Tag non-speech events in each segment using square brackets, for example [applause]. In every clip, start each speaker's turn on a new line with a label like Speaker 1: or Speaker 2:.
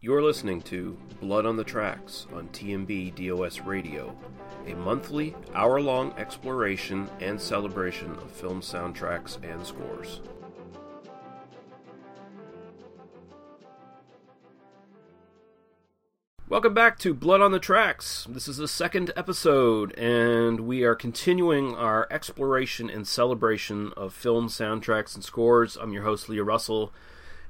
Speaker 1: You're listening to Blood on the Tracks on TMB DOS Radio, a monthly, hour long exploration and celebration of film soundtracks and scores. Welcome back to Blood on the Tracks. This is the second episode, and we are continuing our exploration and celebration of film soundtracks and scores. I'm your host, Leah Russell.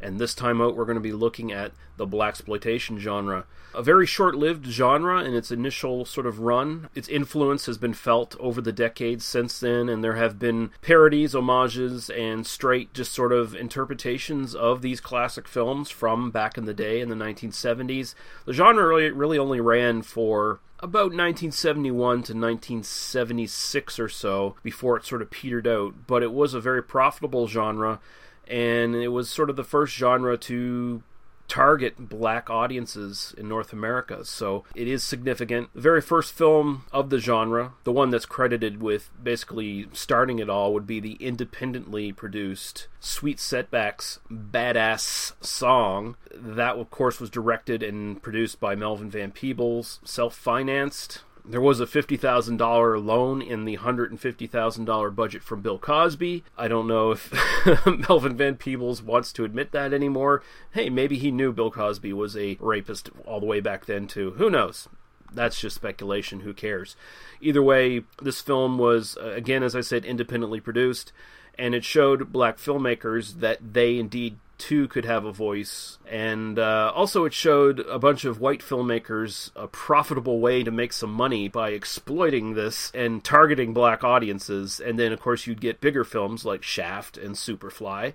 Speaker 1: And this time out, we're going to be looking at the blaxploitation genre. A very short lived genre in its initial sort of run. Its influence has been felt over the decades since then, and there have been parodies, homages, and straight just sort of interpretations of these classic films from back in the day in the 1970s. The genre really, really only ran for about 1971 to 1976 or so before it sort of petered out, but it was a very profitable genre and it was sort of the first genre to target black audiences in North America. So it is significant. The very first film of the genre, the one that's credited with basically starting it all, would be the independently produced Sweet Sweetbacks Baadasssss Song. That, of course, was directed and produced by Melvin Van Peebles, self financed there was a $50,000 loan in the $150,000 budget from Bill Cosby. I don't know if [laughs] Melvin Van Peebles wants to admit that anymore. Hey, maybe he knew Bill Cosby was a rapist all the way back then, too. Who knows? That's just speculation. Who cares? Either way, this film was, again, as I said, independently produced, and it showed black filmmakers that they indeed too could have a voice. And uh, also, it showed a bunch of white filmmakers a profitable way to make some money by exploiting this and targeting black audiences. And then, of course, you'd get bigger films like Shaft and Superfly.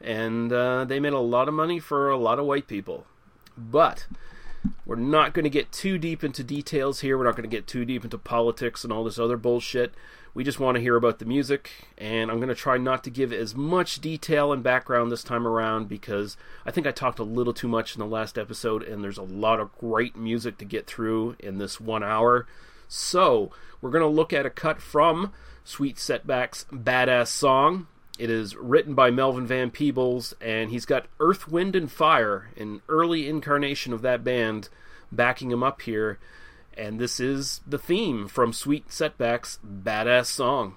Speaker 1: And uh, they made a lot of money for a lot of white people. But we're not going to get too deep into details here. We're not going to get too deep into politics and all this other bullshit. We just want to hear about the music, and I'm going to try not to give as much detail and background this time around because I think I talked a little too much in the last episode, and there's a lot of great music to get through in this one hour. So, we're going to look at a cut from Sweet Sweetback's Baadasssss Song. It is written by Melvin Van Peebles, and he's got Earth, Wind, and Fire, an early incarnation of that band, backing him up here and this is the theme from Sweet Sweetback's Baadasssss Song.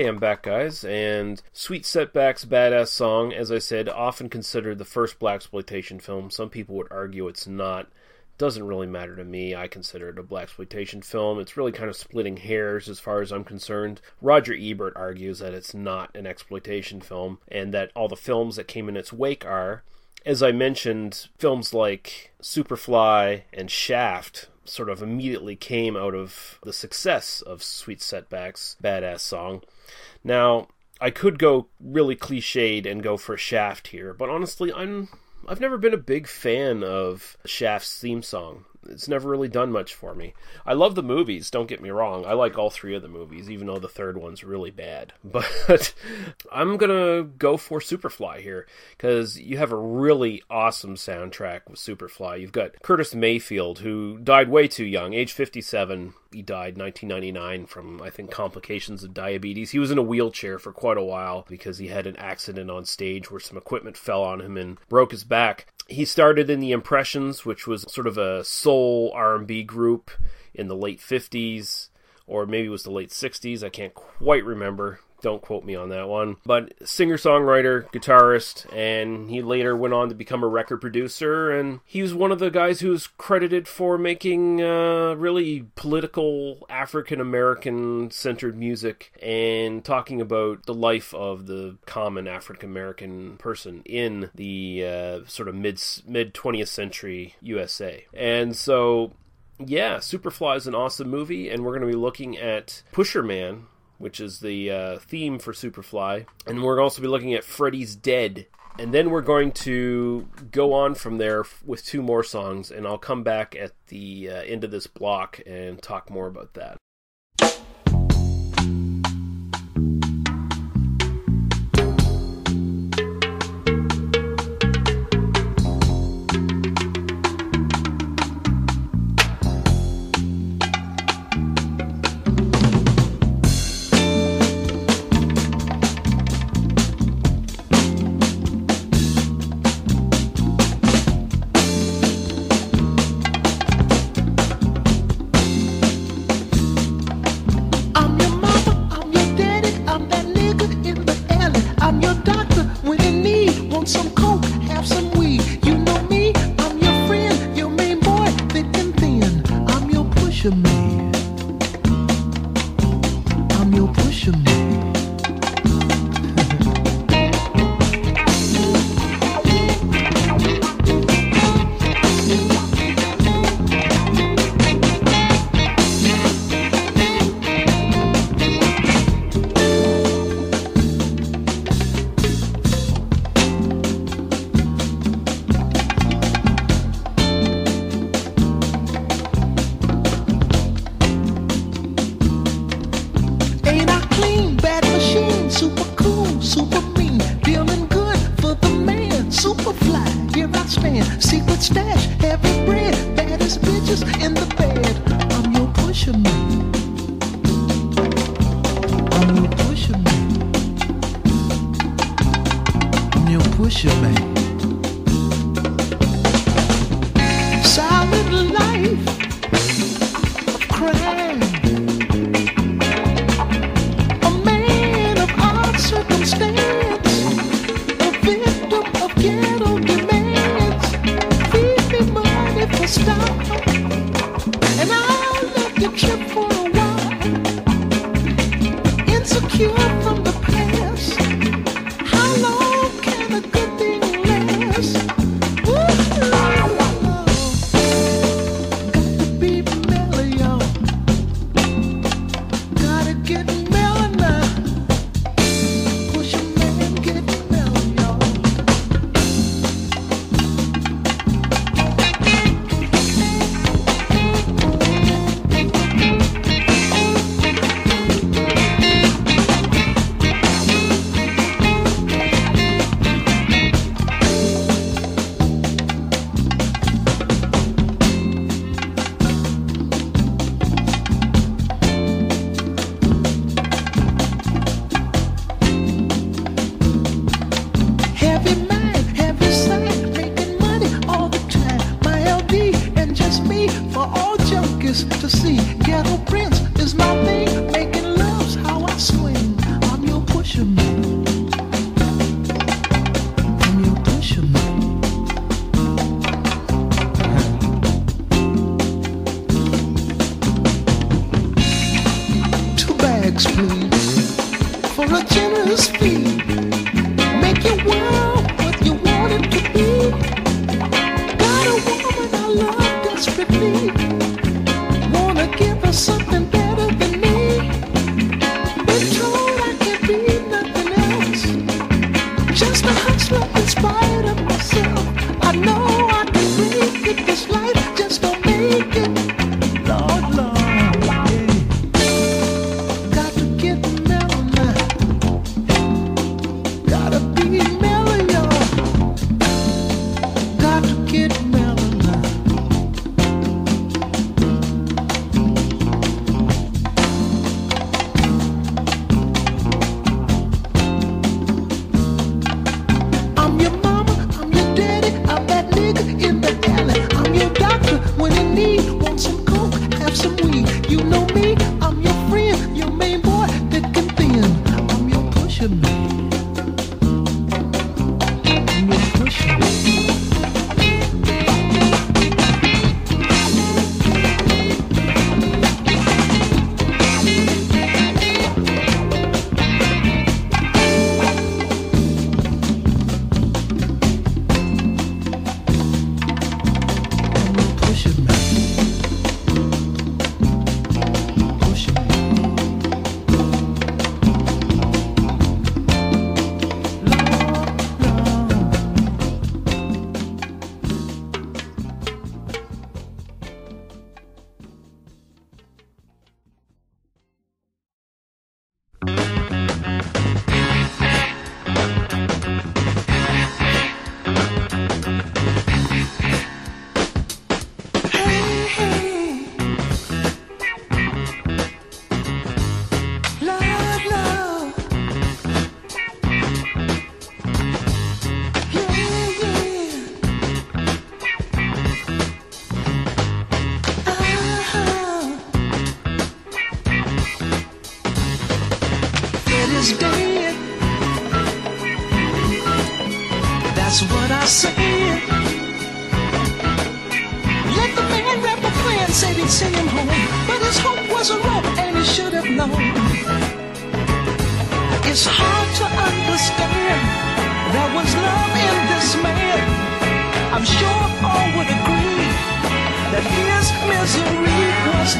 Speaker 1: Okay, I'm back, guys, and Sweet Sweetback's Baadasssss Song, as I said, often considered the first blaxploitation film. Some people would argue it's not. Doesn't really matter to me. I consider it a blaxploitation film. It's really kind of splitting hairs as far as I'm concerned. Roger Ebert argues that it's not an exploitation film, and that all the films that came in its wake are. As I mentioned, films like Superfly and Shaft sort of immediately came out of the success of Sweet Sweetback's Baadasssss Song. Now, I could go really cliched and go for Shaft here, but honestly, I'm I've never been a big fan of Shaft's theme song it's never really done much for me. I love the movies, don't get me wrong. I like all three of the movies, even though the third one's really bad. [laughs] But I'm going to go for Superfly here because you have a really awesome soundtrack with Superfly. You've got Curtis Mayfield, who died way too young, age 57. He died 1999 from, I think, complications of diabetes. He was in a wheelchair for quite a while because he had an accident on stage where some equipment fell on him and broke his back he started in the Impressions, which was sort of a soul R&B group in the late 50s or maybe it was the late 60s. I can't quite remember. Don't quote me on that one. But singer songwriter, guitarist, and he later went on to become a record producer. And he was one of the guys who's credited for making uh, really political African American centered music and talking about the life of the common African American person in the uh, sort of mid mid 20th century USA. And so yeah, Superfly is an awesome movie, and we're going to be looking at Pusherman, which is the uh, theme for Superfly. And we're also be looking at Freddy's Dead. And then we're going to go on from there with two more songs, and I'll come back at the uh, end of this block and talk more about that.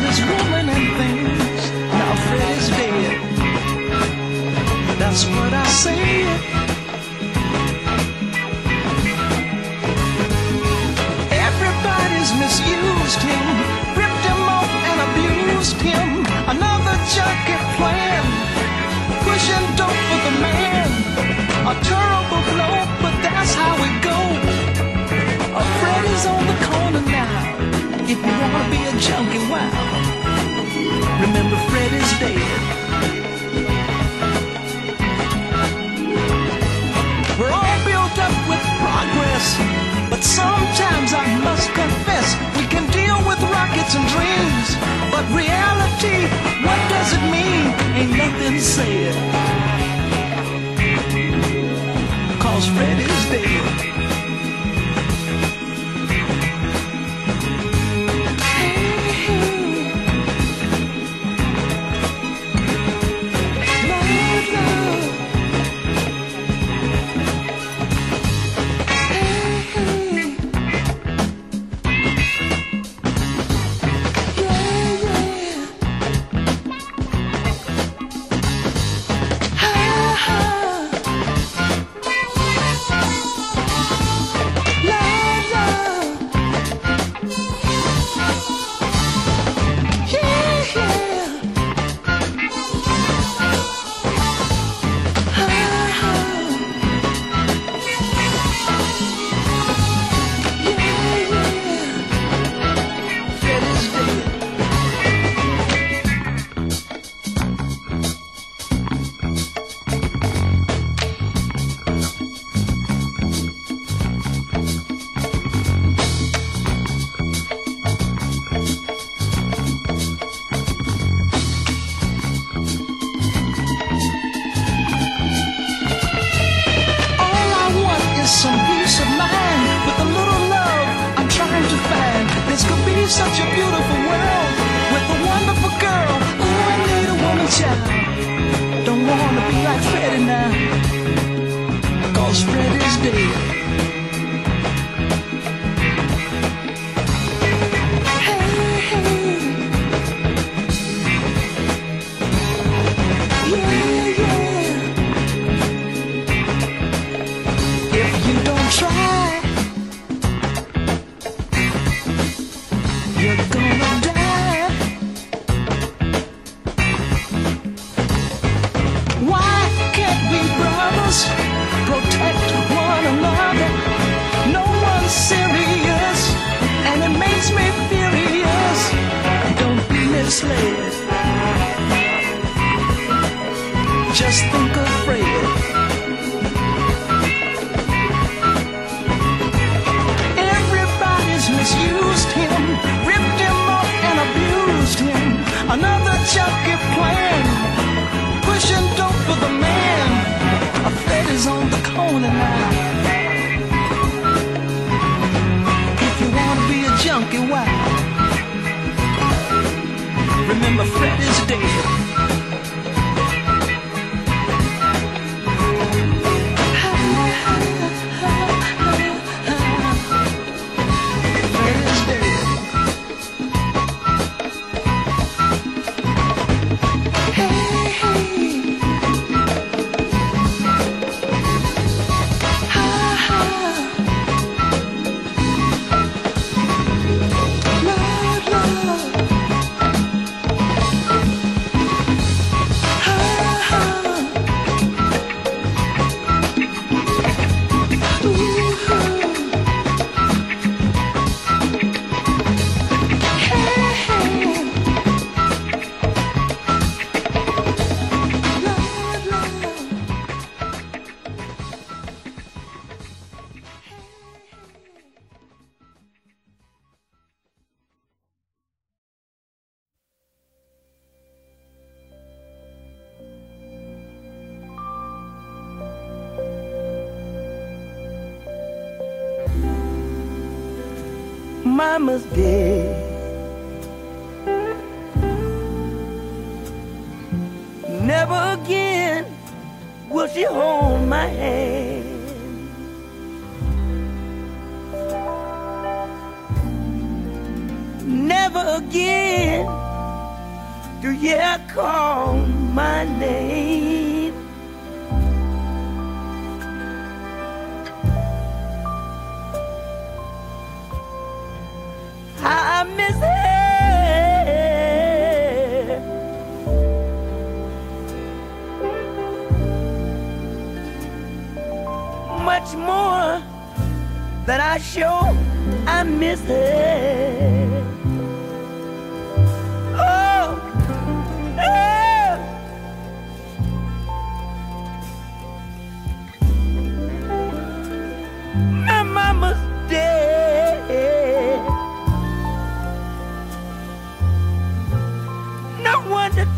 Speaker 2: this woman. and dreams. But reality, what does it mean? Ain't nothing said. Cause Fred is dead.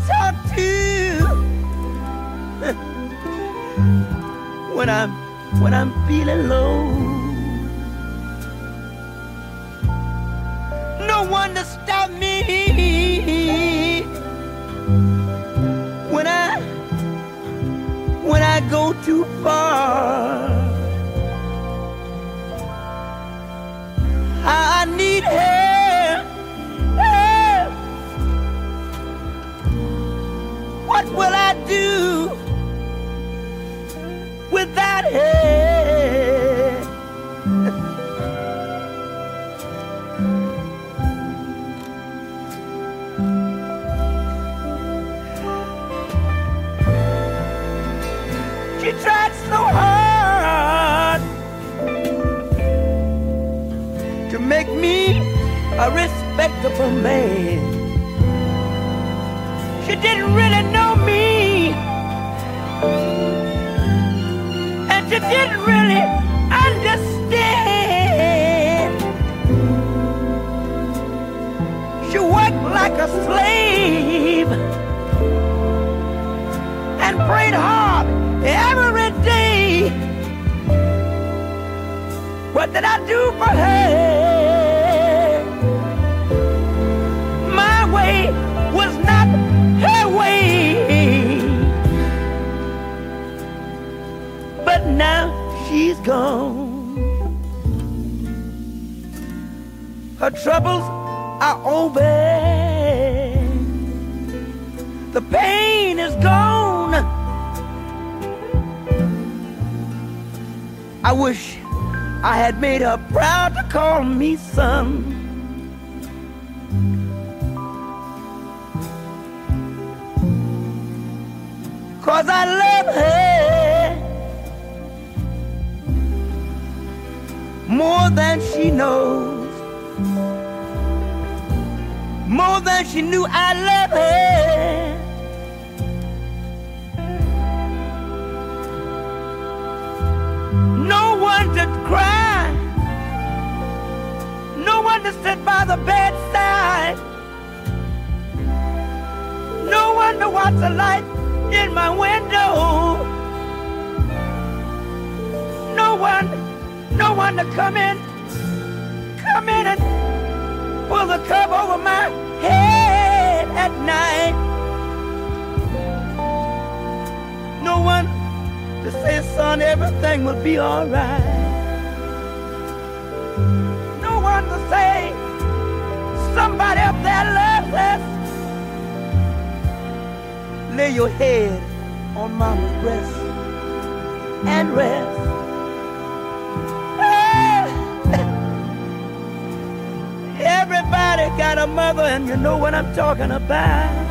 Speaker 3: talk to when I'm when I'm feeling low. No one to stop me when I when I go too far. wonderful man. She didn't really know me, and she didn't really understand. She worked like a slave and prayed hard every day. What did I do for her? Gone. Her troubles are over. The pain is gone. I wish I had made her proud to call me son. Cause I love her more than she knows. More than she knew I love her. No one to cry. No one to sit by the bedside. No one to watch the light in my window. No one, no one to come in, come in and pull the cover over my head at night. No one to say, son, everything will be alright. No one to say, somebody up there loves us. Lay your head on mama's breast and rest. Everybody got a mother, and you know what I'm talking about.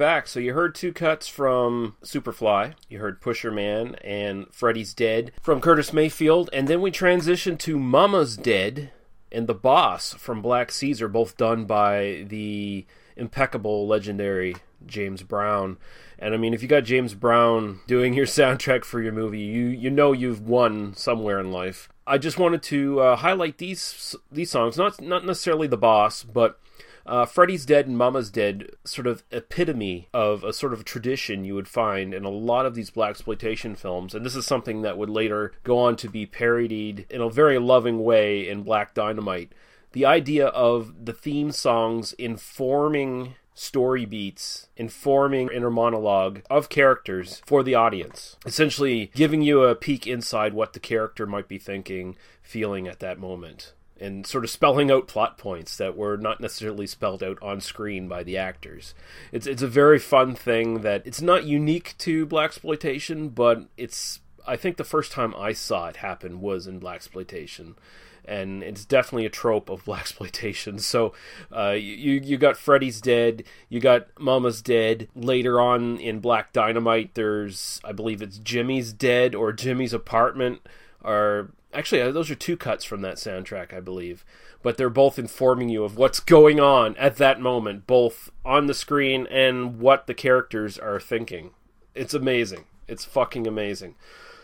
Speaker 3: Back. So
Speaker 1: you heard two cuts from Superfly. You heard Pusher Man and Freddy's Dead from Curtis Mayfield, and then we transitioned to Mama's Dead and The Boss from Black Caesar, both done by the impeccable, legendary James Brown. And I mean, if you got James Brown doing your [laughs] soundtrack for your movie, you you know you've won somewhere in life. I just wanted to uh, highlight these these songs, not not necessarily The Boss, but uh, Freddy's Dead and Mama's Dead sort of epitome of a sort of tradition you would find in a lot of these black exploitation films, and this is something that would later go on to be parodied in a very loving way in Black Dynamite. The idea of the theme songs informing story beats, informing inner monologue of characters for the audience, essentially giving you a peek inside what the character might be thinking, feeling at that moment and sort of spelling out plot points that were not necessarily spelled out on screen by the actors. It's it's a very fun thing that it's not unique to black exploitation, but it's I think the first time I saw it happen was in black exploitation. And it's definitely a trope of [laughs] black exploitation. So, uh, you you got Freddy's dead, you got Mama's dead. Later on in Black Dynamite, there's I believe it's Jimmy's dead or Jimmy's apartment, or Actually, uh, those are two cuts from that soundtrack, I believe. But they're both informing you of what's going on at that moment, both on the screen and what the characters are thinking. It's amazing. It's fucking amazing.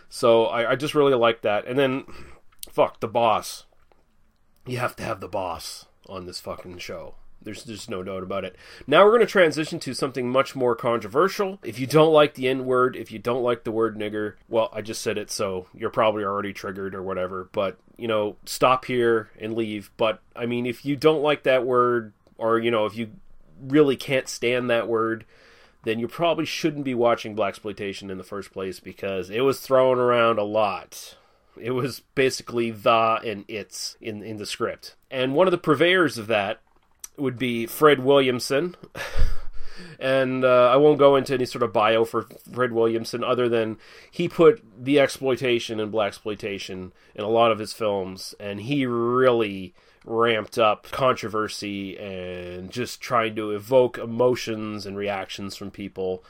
Speaker 1: So I, I just really like that. And then, fuck, the boss. You have to have the boss on this fucking show. There's just no doubt about it. Now we're going to transition to something much more controversial. If you don't like the N word, if you don't like the word nigger, well, I just said it, so you're probably already triggered or whatever. But, you know, stop here and leave. But, I mean, if you don't like that word, or, you know, if you really can't stand that word, then you probably shouldn't be watching Black Exploitation in the first place because it was thrown around a lot. It was basically the and it's in in the script. And one of the purveyors of that would be Fred Williamson. [laughs] and uh, I won't go into any sort of bio for Fred Williamson other than he put the exploitation and black exploitation in a lot of his films, and he really ramped up controversy and just trying to evoke emotions and reactions from people,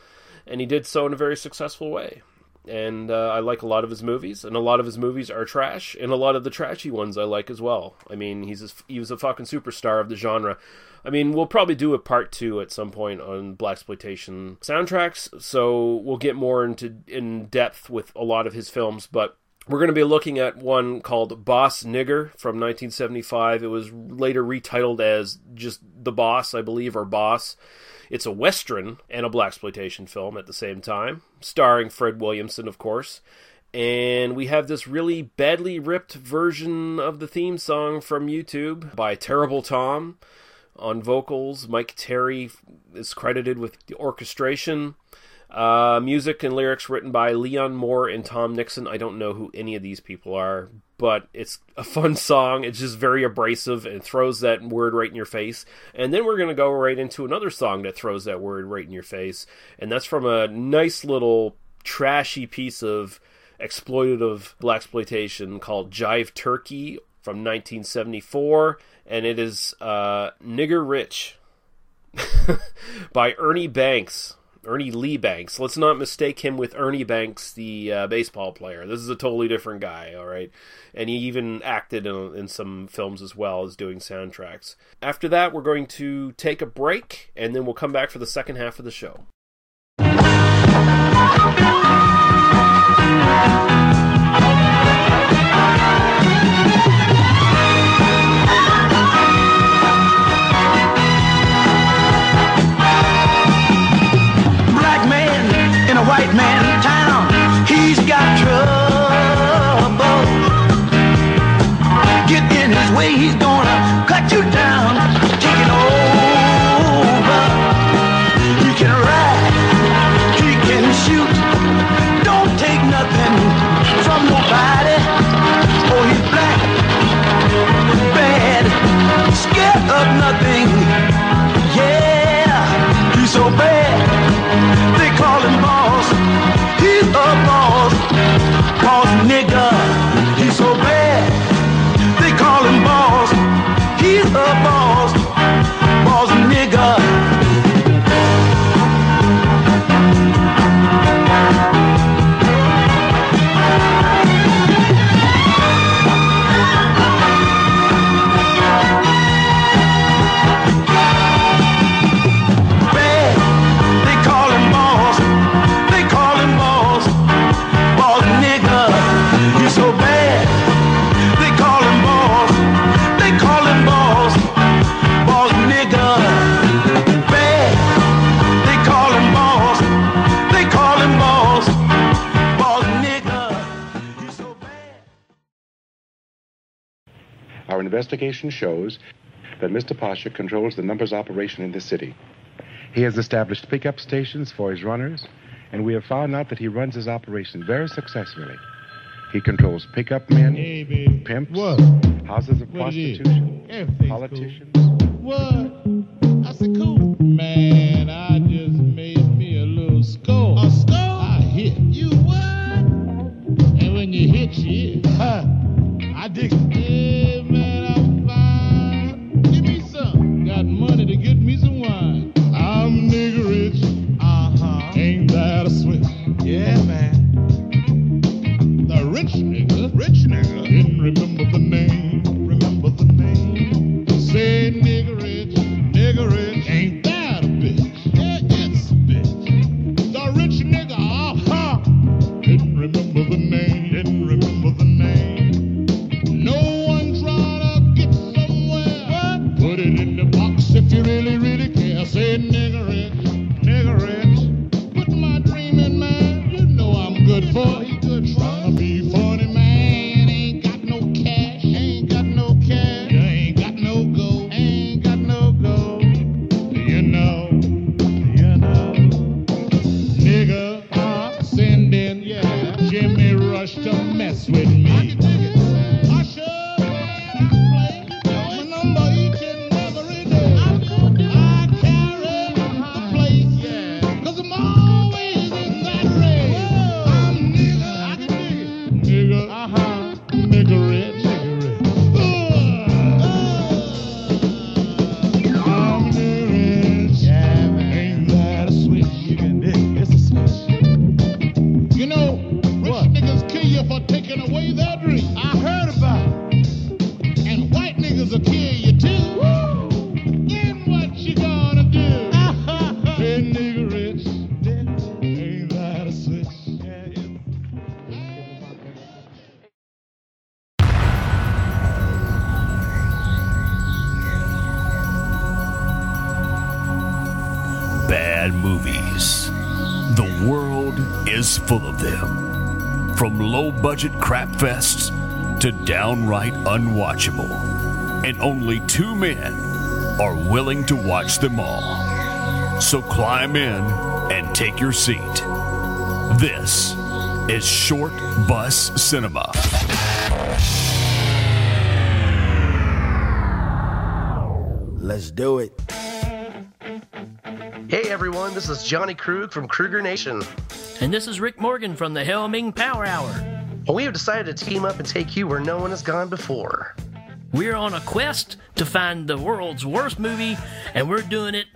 Speaker 1: and he did so in a very successful way and uh, I like a lot of his movies, and a lot of his movies are trash, and a lot of the trashy ones I like as well. I mean, he's a, he was a fucking superstar of the genre. I mean, we'll probably do a part two at some point on black exploitation soundtracks, so we'll get more into in depth with a lot of his films, but. We're going to be looking at one called Boss Nigger from 1975. It was later retitled as just The Boss, I believe, or Boss. It's a western and a black exploitation film at the same time, starring Fred Williamson, of course. And we have this really badly ripped version of the theme song from YouTube by Terrible Tom on vocals. Mike Terry is credited with the orchestration. Uh, music and lyrics written by Leon Moore and Tom Nixon. I don't know who any of these people are, but it's a fun song. It's just very abrasive and throws that word right in your face. And then we're going to go right into another song that throws that word right in your face. And that's from a nice little trashy piece of exploitative black exploitation called Jive Turkey from 1974. And it is uh, Nigger Rich [laughs] by Ernie Banks. Ernie Lee Banks. Let's not mistake him with Ernie Banks, the uh, baseball player. This is a totally different guy, all right? And he even acted in, in some films as well as doing soundtracks. After that, we're going to take a break, and then we'll come back for the second half of the show.
Speaker 2: Man
Speaker 4: investigation shows that Mr. Pasha controls the numbers operation in the city. He has established pickup stations for his runners, and we have found out that he runs his operation very successfully. He controls pickup men,
Speaker 5: Hey,
Speaker 4: pimps,
Speaker 5: What?
Speaker 4: houses of
Speaker 5: What
Speaker 4: prostitution, politicians.
Speaker 5: Cool. What? I said, cool. Man, I just made me a little score. A score? I hit. You what? And when you hit, you hit. Huh. The name,
Speaker 6: downright unwatchable. And only two men are willing to watch them all. So climb in and take your seat. This is Short Bus Cinema.
Speaker 3: Let's do it.
Speaker 7: Hey everyone, this is Johnny Krug from Kruger Nation.
Speaker 8: And this is Rick Morgan from the Helming Power Hour.
Speaker 7: We have decided to team up and take you where no one has gone before.
Speaker 8: We're on a quest to find the world's worst movie, and we're doing it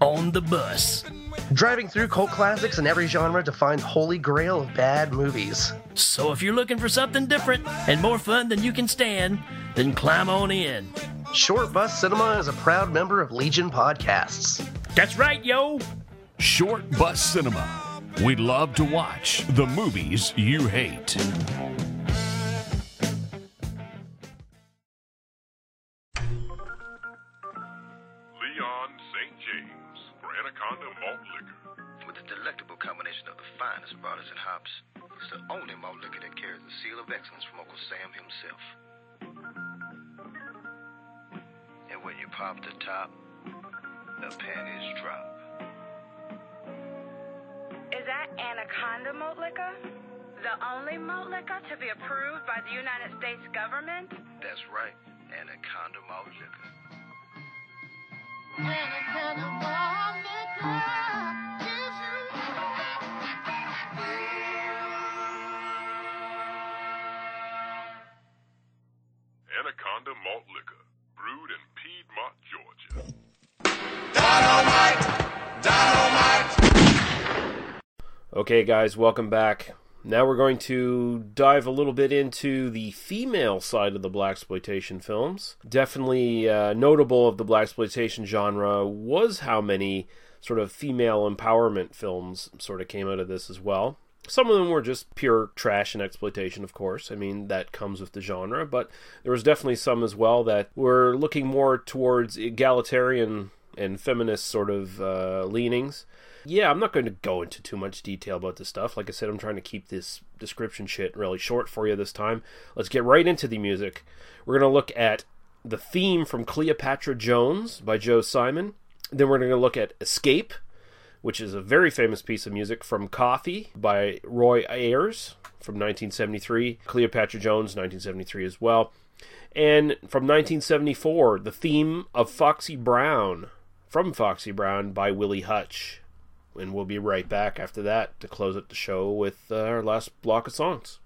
Speaker 8: on the bus.
Speaker 7: Driving through cult classics in every genre to find the holy grail of bad movies.
Speaker 8: So if you're looking for something different and more fun than you can stand, then climb on in.
Speaker 7: Short Bus Cinema is a proud member of Legion Podcasts.
Speaker 8: That's right, yo!
Speaker 6: Short Bus Cinema. We love to watch the movies you hate.
Speaker 9: Leon St. James for Anaconda Malt Liquor.
Speaker 10: With a delectable combination of the finest varnished and hops, it's the only malt liquor that carries the seal of excellence from Uncle Sam himself. And when you pop the top, the panties drop.
Speaker 11: Is that Anaconda malt liquor? The only malt liquor to be approved by the United States government?
Speaker 10: That's right, Anaconda malt liquor.
Speaker 9: Anaconda Malt Liquor. Anaconda malt liquor, Brewed in Piedmont, Georgia.
Speaker 1: Okay, guys, welcome back. Now we're going to dive a little bit into the female side of the blaxploitation films. Definitely uh, notable of the blaxploitation genre was how many sort of female empowerment films sort of came out of this as well. Some of them were just pure trash and exploitation, of course. I mean, that comes with the genre, but there was definitely some as well that were looking more towards egalitarian and feminist sort of uh, leanings. Yeah, I'm not going to go into too much detail about this stuff. Like I said, I'm trying to keep this description shit really short for you this time. Let's get right into the music. We're going to look at
Speaker 2: the theme from Cleopatra Jones by Joe Simon. Then we're going to look at Escape, which is a very famous piece of music from Coffy by Roy Ayers from 1973. Cleopatra Jones, 1973 as well. And from 1974, the theme of Foxy Brown from Foxy Brown by Willie Hutch. And we'll be right back after that to close up the show with uh, our last block of songs.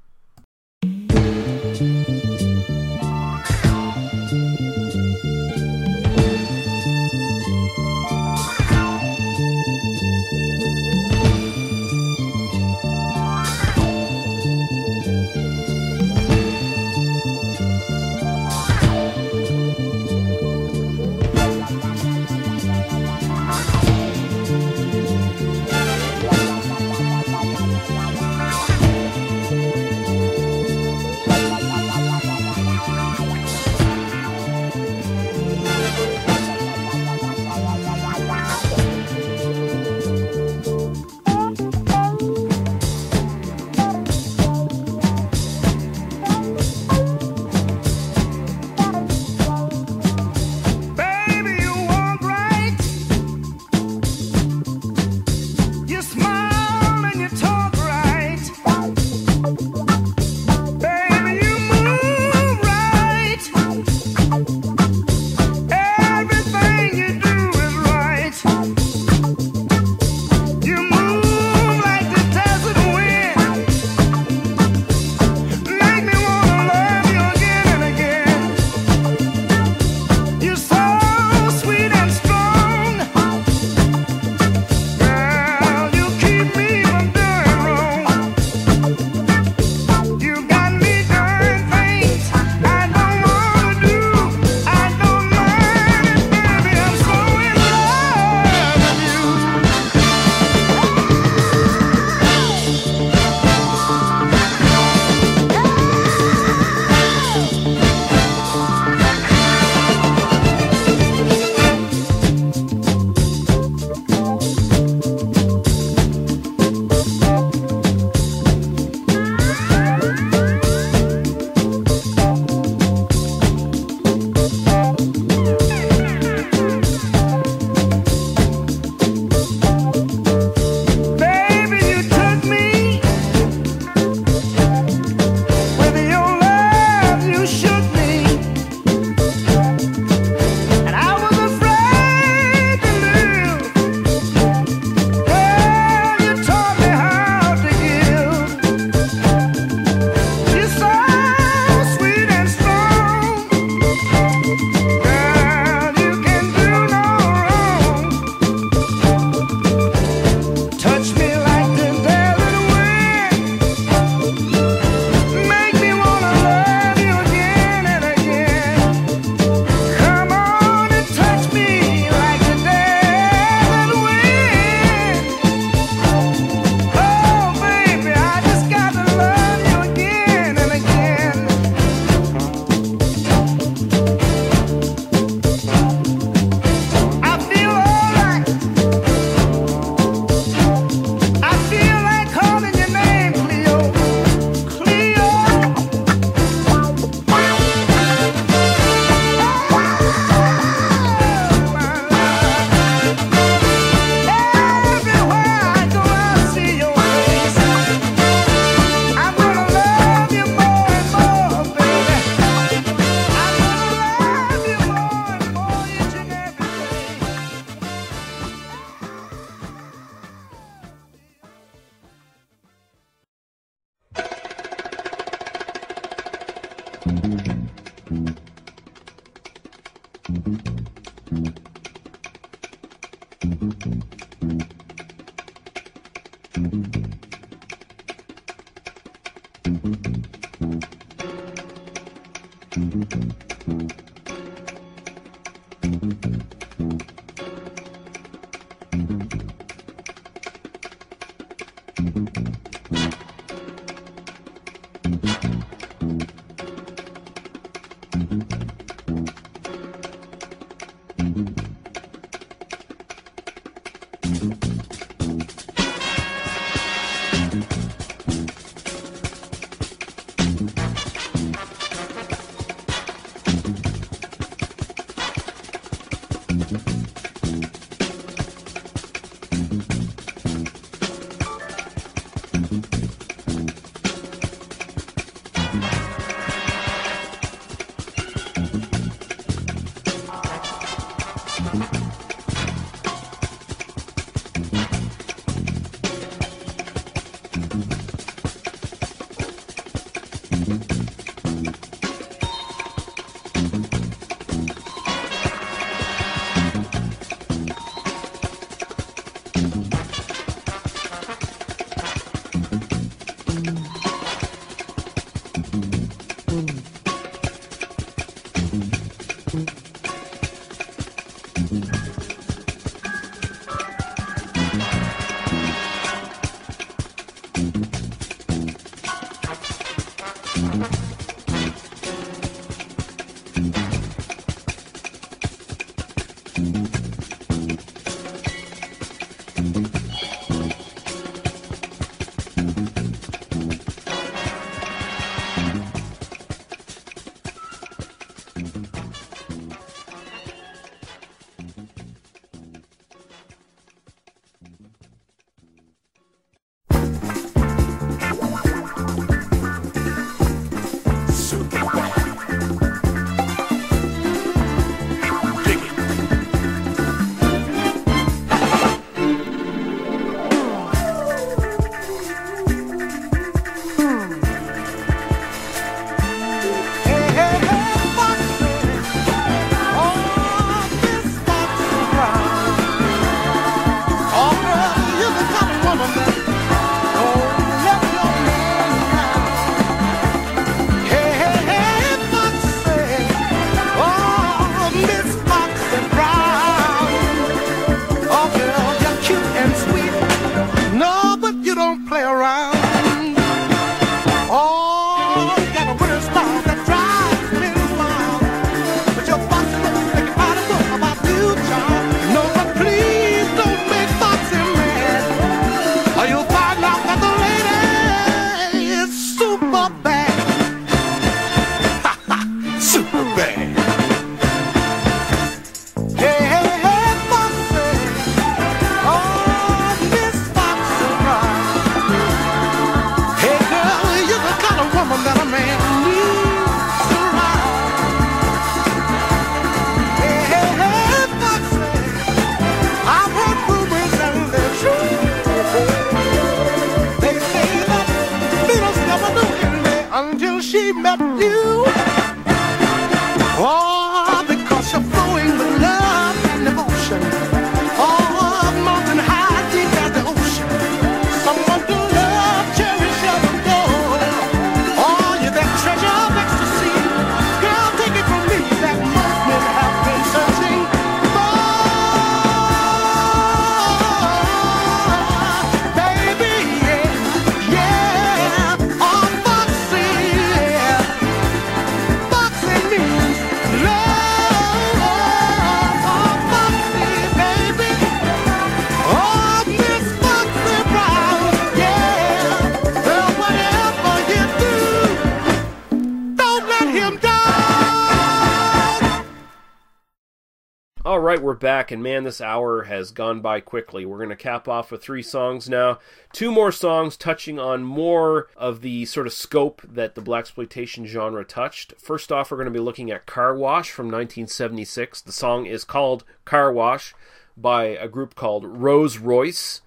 Speaker 12: And
Speaker 1: man, this hour has gone by quickly. We're going to cap off with three songs now. Two more songs touching on more of the sort of scope that the blaxploitation genre touched. First off, we're going to be looking at Car Wash from 1976. The song is called Car Wash by a group called Rose Royce.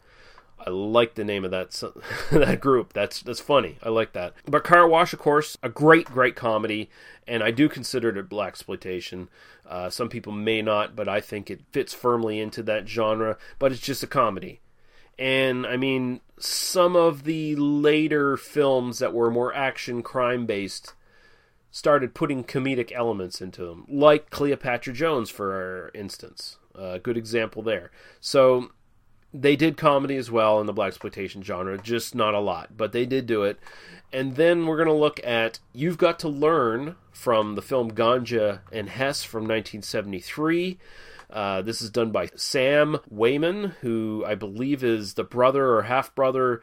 Speaker 1: I like the name of that [laughs] that group. That's that's funny. I like that. But Car Wash, of course, a great great comedy, and I do consider it blaxploitation. Uh, some people may not, but I think it fits firmly into that genre. But it's just a comedy, and I mean some of the later films that were more action crime based started putting comedic elements into them, like Cleopatra Jones, for instance. A good example there. So they did comedy as well in the blaxploitation genre, just not a lot, but they did do it. And then we're going to look at You've Got to Learn from the film Ganja and Hess from 1973. Uh, this is done by Sam Waymon, who I believe is the brother or half brother,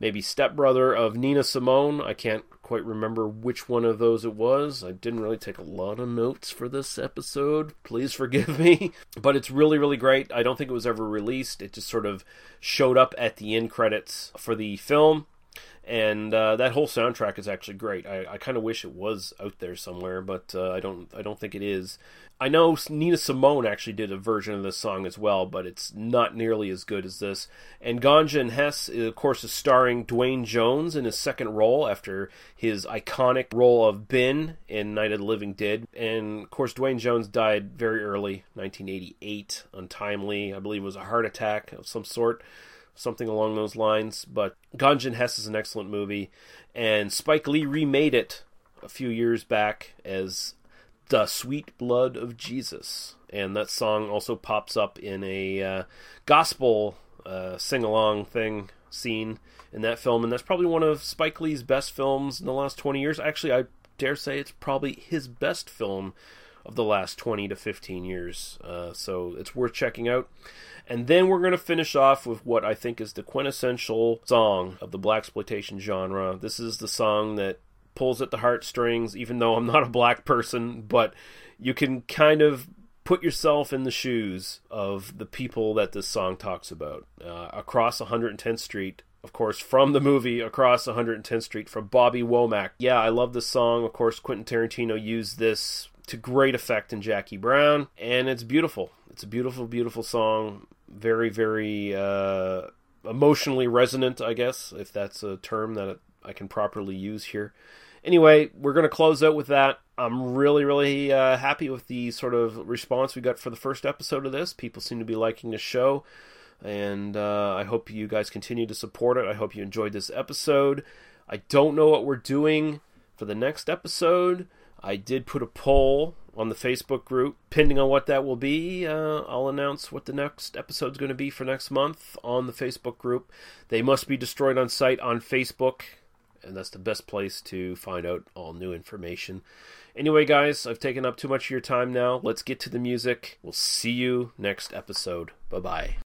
Speaker 1: maybe stepbrother of Nina Simone. I can't quite remember which one of those it was. I didn't really take a lot of notes for this episode. Please forgive me. [laughs] But it's really, really great. I don't think it was ever released. It just sort of showed up at the end credits for the film. And uh, that whole soundtrack is actually great. I, I kind of wish it was out there somewhere, but uh, I don't. I don't think it is. I know Nina Simone actually did a version of this song as well, but it's not nearly as good as this. And Ganja and Hess, uh, of course, is starring Duane Jones in his second role after his iconic role of Ben in Night of the Living Dead. And of course, Duane Jones died very early, 1988, untimely. I believe it was a heart attack of some sort, something along those lines. But Ganja and Hess is an excellent movie, and Spike Lee remade it a few years back as the Sweet Blood of Jesus. And that song also pops up in a uh, gospel uh, sing along thing scene in that film. And that's probably one of Spike Lee's best films in the last 20 years. Actually, I dare say it's probably his best film of the last 20 to 15 years. Uh, so it's worth checking out. And then we're going to finish off with what I think is the quintessential song of the blaxploitation genre. This is the song that pulls at the heartstrings, even though I'm not a black person, but you can kind of put yourself in the shoes of the people that this song talks about. Uh, across 110th Street, of course, from the movie Across 110th Street from Bobby Womack. Yeah, I love this song. Of course, Quentin Tarantino used this to great effect in Jackie Brown, and it's beautiful. It's a beautiful, beautiful song. Very, very uh, emotionally resonant, I guess, if that's a term that I can properly use here anyway, we're going to close out with that. I'm really, really uh, happy with the sort of response we got for the first episode of this. People seem to be liking the show, and uh, I hope you guys continue to support it. I hope you enjoyed this episode. I don't know what we're doing for the next episode. I did put a poll on the Facebook group. Depending on what that will be, uh, I'll announce what the next episode is going to be for next month on the Facebook group. They must be destroyed on sight on Facebook and that's the best place to find out all new information. Anyway, guys, I've taken up too much of your time now. Let's get to the music. We'll see you next episode. Bye bye.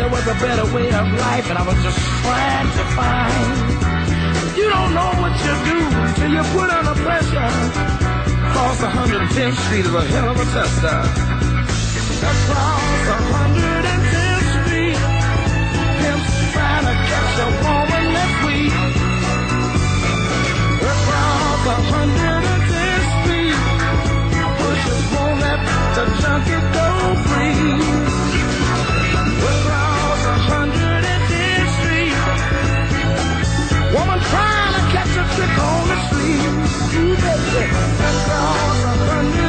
Speaker 13: There
Speaker 3: was a better way of life, and I was just trying to find. You don't know what you do till you put under pressure. Across 110th Street is a hell of a tester. Across 110th Street, pimps trying to catch a woman that's weak. Across 110th Street, pushers won't let the junkie go street. Ooh, baby, across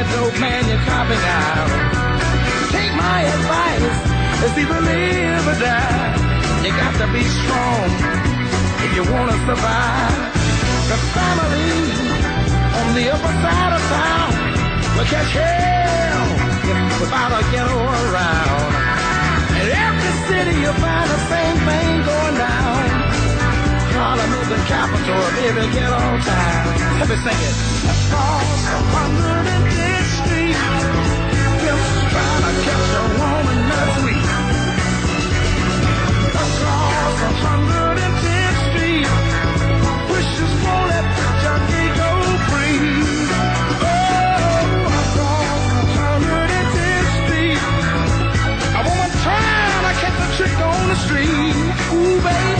Speaker 3: that dope, man, you're copping out. Take my advice, it's either live or die. You got to be strong if you want to survive. The family on the upper side of town will catch hell without a ghetto around. In every city you find the same thing going down. Harlem is the capital of every ghetto town. Let me sing it. Across 110th Street, trying to catch a woman that's weak. Across 110th Street, wishes let the junkie go free. Oh, across 110th Street, a woman trying to catch a trick on the street. Ooh, baby,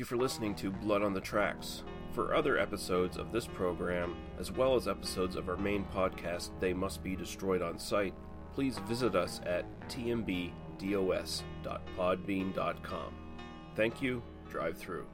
Speaker 1: you for listening to Blood on the Tracks. For other episodes of this program, as well as episodes of our main podcast, They Must Be Destroyed on Sight, please visit us at tmbdos.podbean.com. Thank you, drive through.